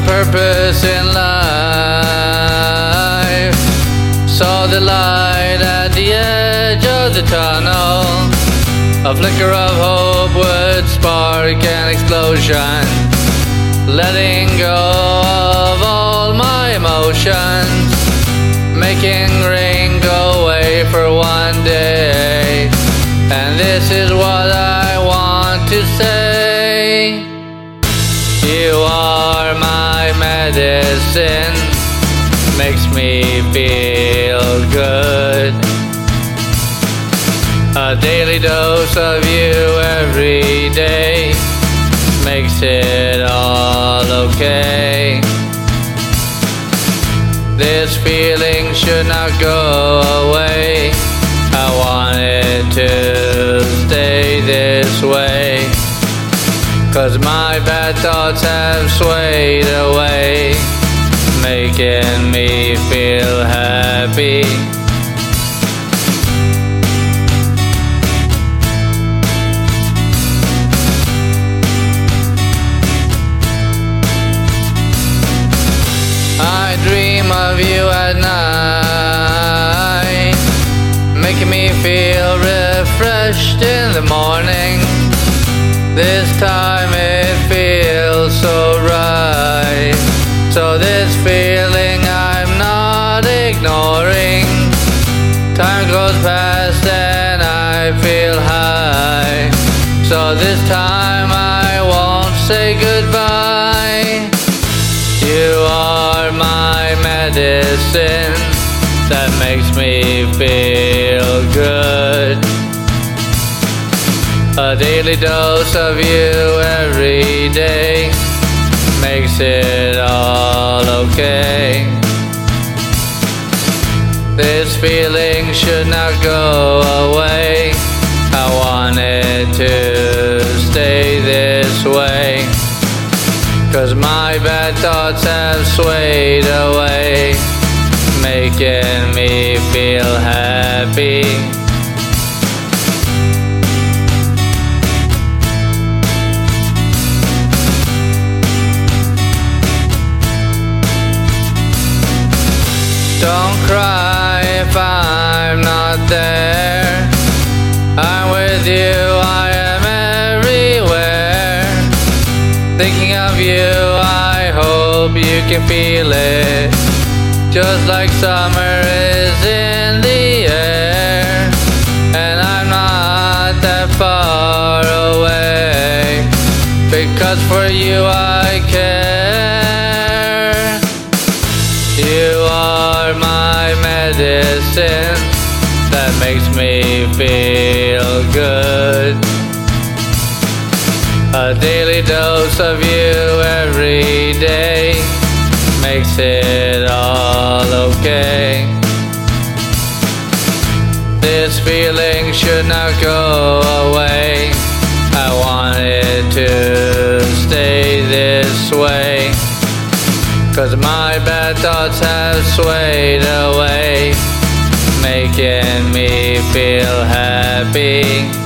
purpose in life. Saw the light at the edge of the tunnel. A flicker of hope would spark an explosion. Letting go of all my emotions. Making rain go away for one day. And this is what I want to say. Medicine, makes me feel good. A daily dose of you every day makes it all okay. This feeling should not go away. I want it to stay way. Cause my bad thoughts have swayed away, making me feel happy. I dream of you at night, making me feel refreshed in the morning. This time it feels so right. So, this feeling I'm not ignoring. Time goes past and I feel high. So, this time I won't say goodbye. You are my medicine that makes me feel good. A daily dose of you every day makes it all okay. This feeling should not go away. I want it to stay this way. Cause my bad thoughts have swayed away, making me feel happy. Don't cry if I'm not there. I'm with you, I am everywhere. Thinking of you, I hope you can feel it. Just like summer is in the air. And I'm not that far away. Because for you I care. You my medicine that makes me feel good. A daily dose of you every day makes it all okay. This feeling should not go away. I want it to stay this way. Cause my bad thoughts have swayed away, making me feel happy.